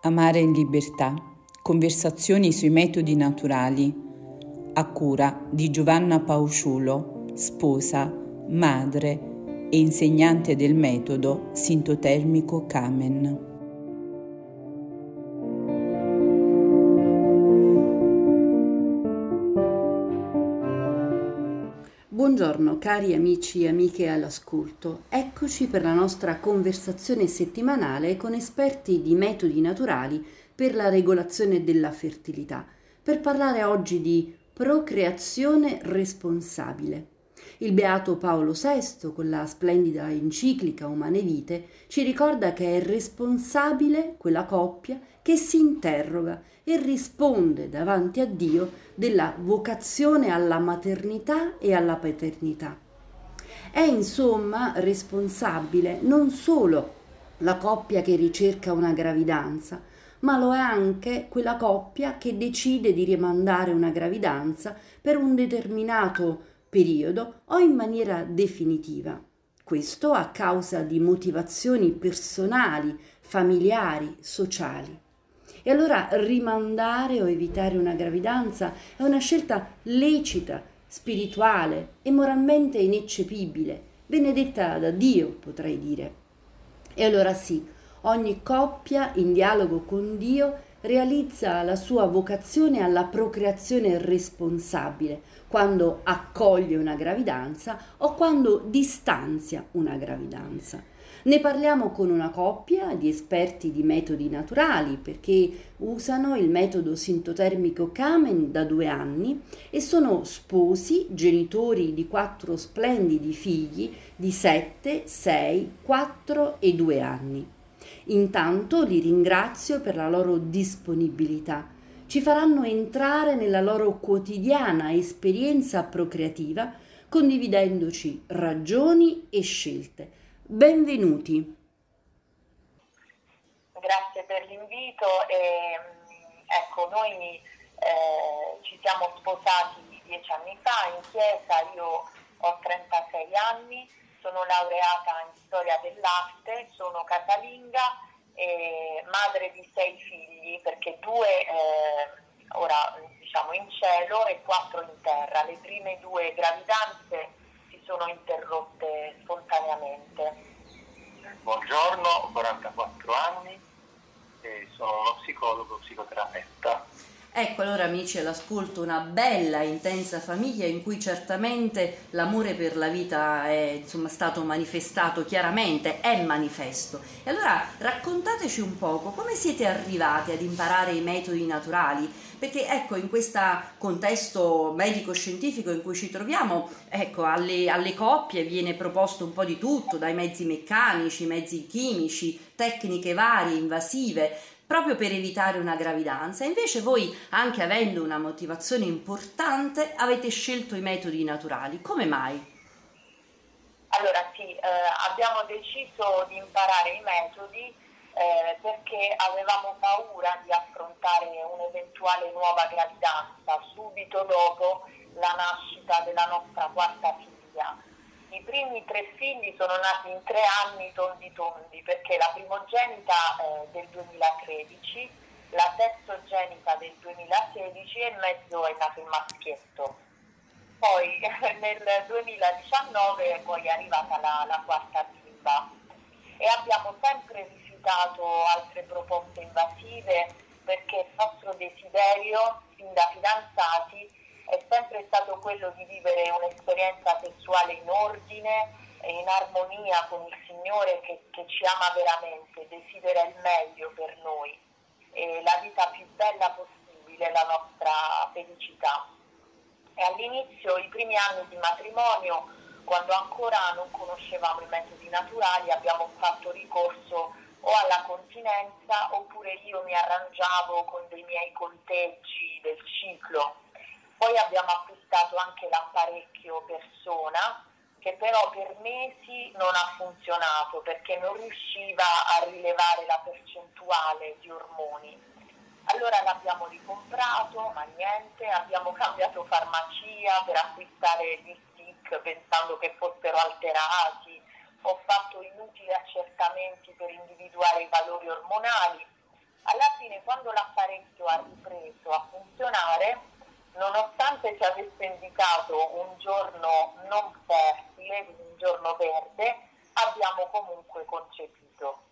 Amare in libertà. Conversazioni sui metodi naturali. A cura di Giovanna Pausciulo, sposa, madre e insegnante del metodo sintotermico Kamen. Buongiorno cari amici e amiche all'ascolto, eccoci per la nostra conversazione settimanale con esperti di metodi naturali per la regolazione della fertilità, per parlare oggi di procreazione responsabile. Il beato Paolo VI, con la splendida enciclica Umane Vite, ci ricorda che è responsabile quella coppia che si interroga e risponde davanti a Dio della vocazione alla maternità e alla paternità. È insomma responsabile non solo la coppia che ricerca una gravidanza, ma lo è anche quella coppia che decide di rimandare una gravidanza per un determinato periodo o in maniera definitiva. Questo a causa di motivazioni personali, familiari, sociali. E allora rimandare o evitare una gravidanza è una scelta lecita, spirituale e moralmente ineccepibile, benedetta da Dio, potrei dire. E allora sì, ogni coppia in dialogo con Dio realizza la sua vocazione alla procreazione responsabile quando accoglie una gravidanza o quando distanzia una gravidanza. Ne parliamo con una coppia di esperti di metodi naturali perché usano il metodo sintotermico Kamen da due anni e sono sposi, genitori di quattro splendidi figli di 7, 6, 4 e 2 anni. Intanto li ringrazio per la loro disponibilità. Ci faranno entrare nella loro quotidiana esperienza procreativa, condividendoci ragioni e scelte. Benvenuti. Grazie per l'invito. E, ecco, noi eh, ci siamo sposati dieci anni fa in chiesa, io ho 36 anni sono laureata in storia dell'arte, sono casalinga e madre di sei figli perché due eh, ora diciamo in cielo e quattro in terra. Le prime due gravidanze si sono interrotte spontaneamente. Buongiorno, ho 44 anni e sono uno psicologo psicoterapeuta. Ecco allora amici all'ascolto una bella intensa famiglia in cui certamente l'amore per la vita è insomma, stato manifestato chiaramente, è manifesto. E allora raccontateci un poco come siete arrivati ad imparare i metodi naturali, perché ecco in questo contesto medico-scientifico in cui ci troviamo, ecco alle, alle coppie viene proposto un po' di tutto, dai mezzi meccanici, mezzi chimici, tecniche varie, invasive, proprio per evitare una gravidanza. Invece voi, anche avendo una motivazione importante, avete scelto i metodi naturali. Come mai? Allora sì, eh, abbiamo deciso di imparare i metodi eh, perché avevamo paura di affrontare un'eventuale nuova gravidanza subito dopo la nascita della nostra quarta figlia i primi tre figli sono nati in tre anni tondi tondi perché la primogenita eh, del 2013, la terzogenita del 2016 e mezzo è nato il maschietto. Poi nel 2019 poi è arrivata la, la quarta bimba e abbiamo sempre rifiutato altre proposte invasive perché il nostro desiderio fin da fidanzati è sempre stato quello di vivere un'esperienza sessuale in ordine e in armonia con il Signore che, che ci ama veramente, desidera il meglio per noi e la vita più bella possibile, la nostra felicità. E all'inizio, i primi anni di matrimonio, quando ancora non conoscevamo i metodi naturali, abbiamo fatto ricorso o alla continenza oppure io mi arrangiavo con dei miei conteggi del ciclo poi abbiamo acquistato anche l'apparecchio persona che però per mesi non ha funzionato perché non riusciva a rilevare la percentuale di ormoni. Allora l'abbiamo ricomprato, ma niente, abbiamo cambiato farmacia per acquistare gli stick pensando che fossero alterati, ho fatto inutili accertamenti per individuare i valori ormonali alla fine quando l'apparecchio ha ripreso a funzionare, nonostante ci avesse indicato un giorno non fertile, un giorno verde, abbiamo comunque concepito.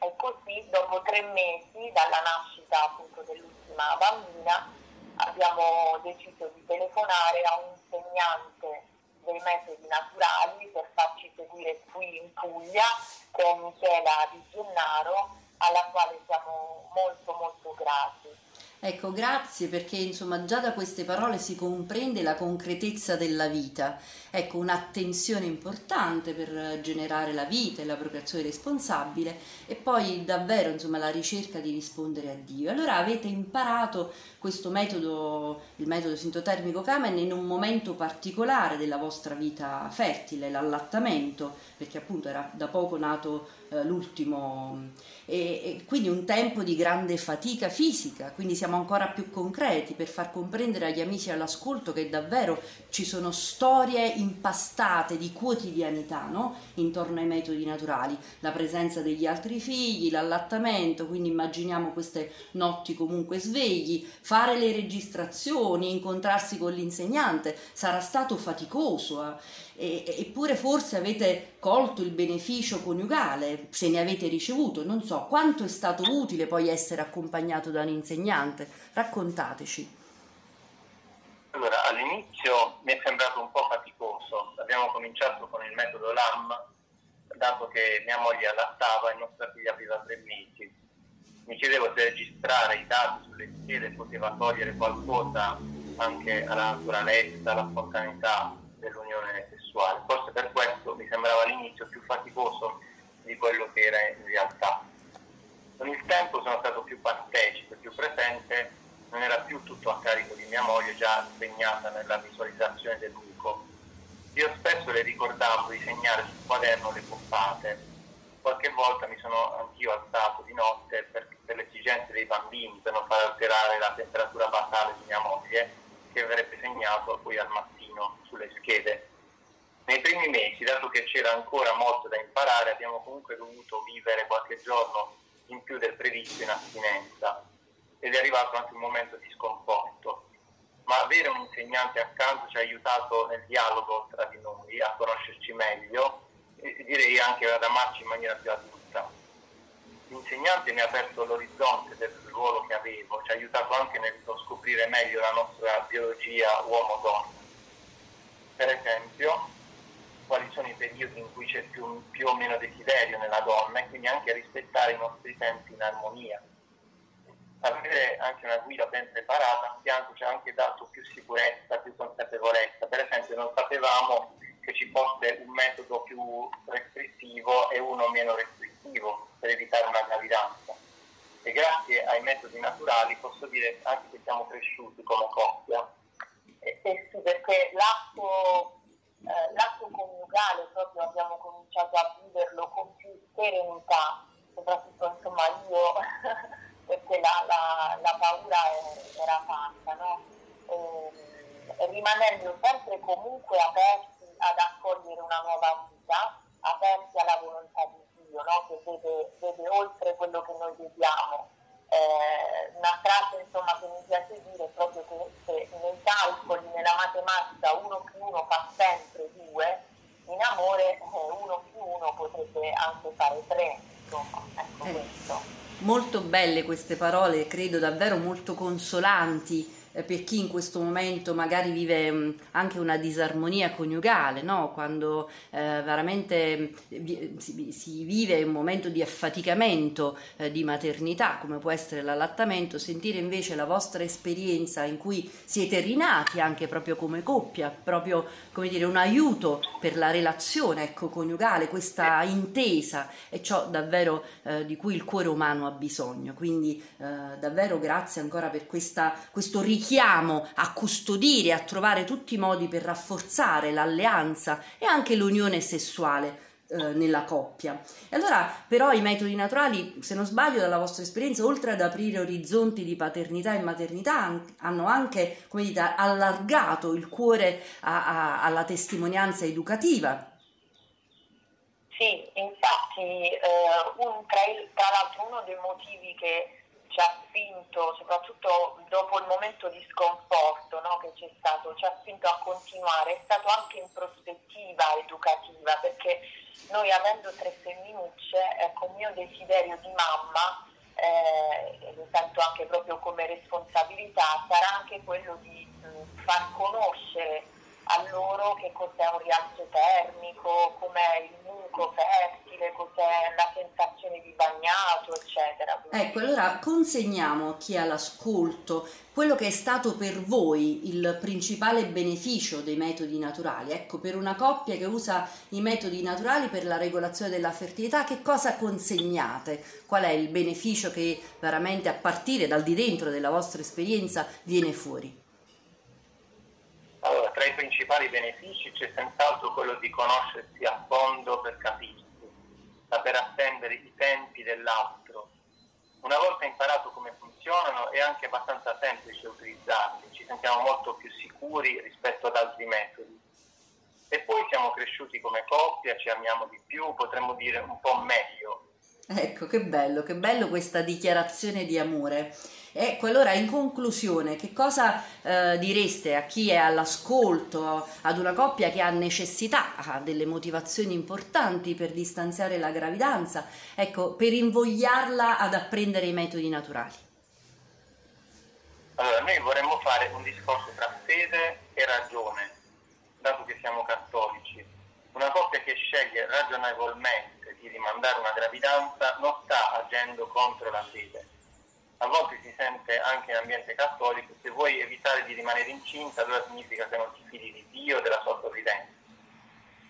E così dopo tre mesi dalla nascita appunto dell'ultima bambina abbiamo deciso di telefonare a un insegnante dei metodi naturali per farci seguire qui in Puglia con Michela Di Gennaro alla quale siamo molto molto grati. Ecco, grazie perché insomma già da queste parole si comprende la concretezza della vita. Ecco, un'attenzione importante per generare la vita e l'appropriazione responsabile e poi davvero insomma la ricerca di rispondere a Dio. Allora avete imparato questo metodo, il metodo sintotermico Kamen, in un momento particolare della vostra vita fertile, l'allattamento, perché appunto era da poco nato eh, l'ultimo e, e quindi un tempo di grande fatica fisica, quindi siamo ancora più concreti per far comprendere agli amici all'ascolto che davvero ci sono storie impastate di quotidianità no? intorno ai metodi naturali, la presenza degli altri figli, l'allattamento, quindi immaginiamo queste notti comunque svegli, fare le registrazioni, incontrarsi con l'insegnante, sarà stato faticoso, eh? eppure forse avete colto il beneficio coniugale, se ne avete ricevuto, non so quanto è stato utile poi essere accompagnato da un insegnante, raccontateci. Allora, all'inizio mi è sembrato un po' faticoso, abbiamo cominciato con il metodo LAM, dato che mia moglie allattava e nostra figlia aveva tre mesi mi chiedevo se registrare i dati sulle schede poteva togliere qualcosa anche alla naturalezza, alla spontaneità dell'unione sessuale. Forse per questo mi sembrava all'inizio più faticoso di quello che era in realtà. Con il tempo sono stato più partecipe, più presente, non era più tutto a carico di mia moglie già impegnata nella visualizzazione del buco. Io spesso le ricordavo di segnare sul quaderno le poppate. Qualche volta mi sono anch'io alzato di notte per per le esigenze dei bambini, per non far alterare la temperatura basale di mia moglie, che avrebbe segnato poi al mattino sulle schede. Nei primi mesi, dato che c'era ancora molto da imparare, abbiamo comunque dovuto vivere qualche giorno in più del previsto in astinenza ed è arrivato anche un momento di sconforto. Ma avere un insegnante accanto ci ha aiutato nel dialogo tra di noi, a conoscerci meglio e direi anche ad amarci in maniera più adulta l'insegnante mi ha aperto l'orizzonte del ruolo che avevo, ci ha aiutato anche nello scoprire meglio la nostra biologia uomo-donna. Per esempio, quali sono i periodi in cui c'è più, più o meno desiderio nella donna e quindi anche rispettare i nostri tempi in armonia. Avere anche una guida ben preparata a fianco ci ha anche dato più sicurezza, più consapevolezza. Per esempio non sapevamo che ci fosse un metodo più restrittivo e uno meno restrittivo per evitare una gravidanza. E grazie ai metodi naturali posso dire anche che siamo cresciuti come coppia. Eh, eh sì, perché l'atto, eh, l'atto coniugale proprio abbiamo cominciato a viverlo con più serenità, soprattutto insomma io, perché la, la, la paura era tanta, no? E, rimanendo sempre comunque aperti ad accogliere una nuova vita, aperti alla volontà di Dio, no? che vede, vede, oltre quello che noi vediamo. Eh, una frase insomma, che mi piace dire è proprio che, che nei calcoli, nella matematica, uno più uno fa sempre amore eh, uno più uno potrebbe anche fare tre, insomma, ecco eh, questo. Molto belle queste parole, credo davvero molto consolanti per chi in questo momento magari vive mm, anche una disarmonia coniugale, no? quando eh, veramente mm, si, vive un momento di affaticamento eh, di maternità, come può essere l'allattamento, sentire invece la vostra esperienza in cui siete rinati anche proprio come coppia, proprio come dire un aiuto per la relazione ecco, coniugale, questa intesa è ciò davvero eh, di cui il cuore umano ha bisogno. Quindi eh, davvero grazie ancora per questa, questo richiamo richiamo a custodire, a trovare tutti i modi per rafforzare l'alleanza e anche l'unione sessuale eh, nella coppia. E allora però i metodi naturali, se non sbaglio dalla vostra esperienza, oltre ad aprire orizzonti di paternità e maternità, hanno anche, come dite, allargato il cuore a, a, alla testimonianza educativa. Sì, infatti eh, un, tra, il, tra l'altro uno dei motivi che spinto, soprattutto dopo il momento di sconforto no, che c'è stato, ci ha spinto a continuare, è stato anche in prospettiva educativa, perché noi avendo tre femminucce, ecco, il mio desiderio di mamma, eh, lo sento anche proprio come responsabilità, sarà anche quello di mh, far conoscere a loro che cos'è un rialzo termico, com'è il muco fertile, cos'è la sensazione di bagnato, eccetera. Ecco, allora consegniamo a chi ha l'ascolto quello che è stato per voi il principale beneficio dei metodi naturali. Ecco, per una coppia che usa i metodi naturali per la regolazione della fertilità, che cosa consegnate? Qual è il beneficio che veramente a partire dal di dentro della vostra esperienza viene fuori? Tra i principali benefici c'è senz'altro quello di conoscersi a fondo per capirsi, saper attendere i tempi dell'altro. Una volta imparato come funzionano è anche abbastanza semplice utilizzarli, ci sentiamo molto più sicuri rispetto ad altri metodi. E poi siamo cresciuti come coppia, ci amiamo di più, potremmo dire un po' meglio. Ecco, che bello, che bello questa dichiarazione di amore. Ecco, allora in conclusione, che cosa eh, direste a chi è all'ascolto, ad una coppia che ha necessità, ha delle motivazioni importanti per distanziare la gravidanza, ecco, per invogliarla ad apprendere i metodi naturali? Allora, noi vorremmo fare un discorso tra fede e ragione, dato che siamo cattolici. Una coppia che sceglie ragionevolmente di rimandare una gravidanza non sta agendo contro la fede a volte si sente anche in ambiente cattolico, se vuoi evitare di rimanere incinta, allora significa che non ti fidi di Dio, della sua provvidenza.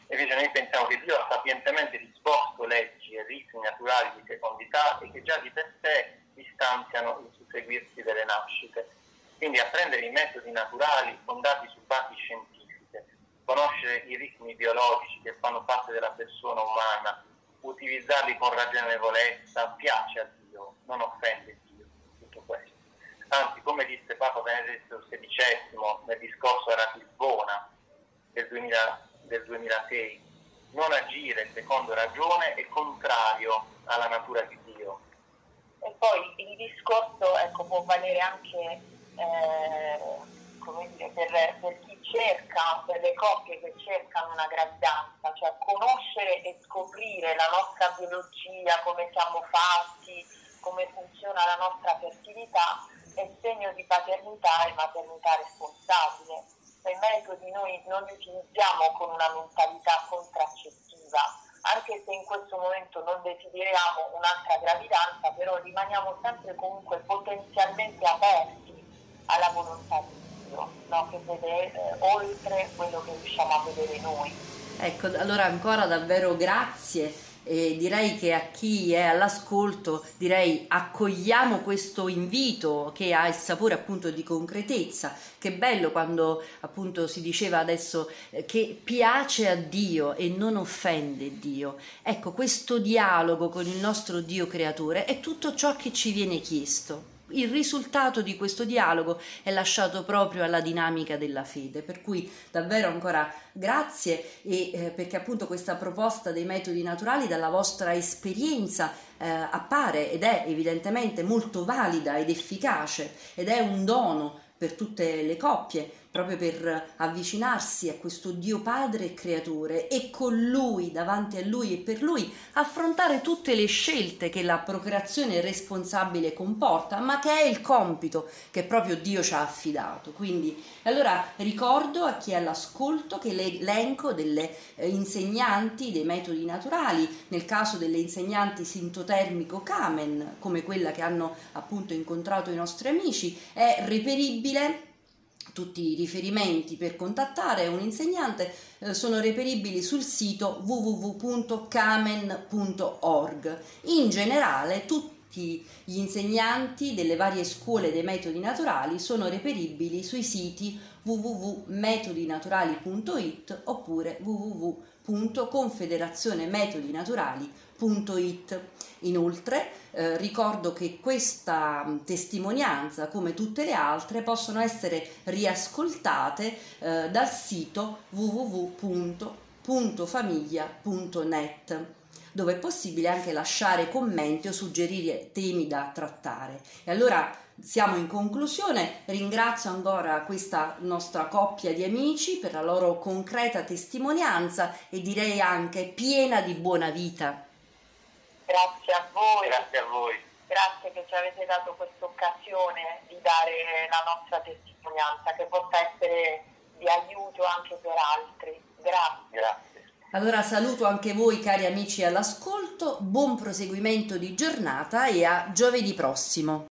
Invece noi pensiamo che Dio ha sapientemente disposto leggi e ritmi naturali di fecondità e che già di per sé distanziano il susseguirsi delle nascite. Quindi apprendere i metodi naturali fondati su basi scientifiche, conoscere i ritmi biologici che fanno parte della persona umana, utilizzarli con ragionevolezza, piace a Dio, non offende Anzi, come disse Papa Benedetto XVI nel discorso a Ratisbona del, 2000, del 2006, non agire secondo ragione è contrario alla natura di Dio. E poi il discorso ecco, può valere anche eh, dire, per, per, chi cerca, per le coppie che cercano una gravidanza, cioè conoscere e scoprire la nostra biologia, come siamo fatti, come funziona la nostra fertilità è segno di paternità e maternità responsabile. Quei metodi noi non li utilizziamo con una mentalità contraccettiva, anche se in questo momento non desideriamo un'altra gravidanza, però rimaniamo sempre comunque potenzialmente aperti alla volontà di Dio, no? che vede eh, oltre quello che riusciamo a vedere noi. Ecco, allora ancora davvero grazie e direi che a chi è all'ascolto direi accogliamo questo invito che ha il sapore appunto di concretezza che bello quando appunto si diceva adesso eh, che piace a Dio e non offende Dio ecco questo dialogo con il nostro Dio creatore è tutto ciò che ci viene chiesto il risultato di questo dialogo è lasciato proprio alla dinamica della fede, per cui davvero ancora grazie e eh, perché appunto questa proposta dei metodi naturali dalla vostra esperienza eh, appare ed è evidentemente molto valida ed efficace ed è un dono per tutte le coppie proprio per avvicinarsi a questo Dio Padre e Creatore e con Lui, davanti a Lui e per Lui, affrontare tutte le scelte che la procreazione responsabile comporta, ma che è il compito che proprio Dio ci ha affidato. Quindi, allora ricordo a chi è all'ascolto che l'elenco delle eh, insegnanti dei metodi naturali, nel caso delle insegnanti sintotermico Kamen, come quella che hanno appunto incontrato i nostri amici, è reperibile tutti i riferimenti per contattare un insegnante eh, sono reperibili sul sito www.camen.org. In generale tutti gli insegnanti delle varie scuole dei metodi naturali sono reperibili sui siti www.metodinaturali.it oppure www.confederazionemetodinaturali.it. Inoltre eh, ricordo che questa mm, testimonianza, come tutte le altre, possono essere riascoltate eh, dal sito www.famiglia.net. dove è possibile anche lasciare commenti o suggerire temi da trattare. E allora siamo in conclusione, ringrazio ancora questa nostra coppia di amici per la loro concreta testimonianza e direi anche piena di buona vita. Grazie a voi. Grazie a voi. Grazie che ci avete dato questa occasione di dare la nostra testimonianza che possa essere di aiuto anche per altri. Grazie. Grazie. Allora saluto anche voi cari amici all'ascolto, buon proseguimento di giornata e a giovedì prossimo.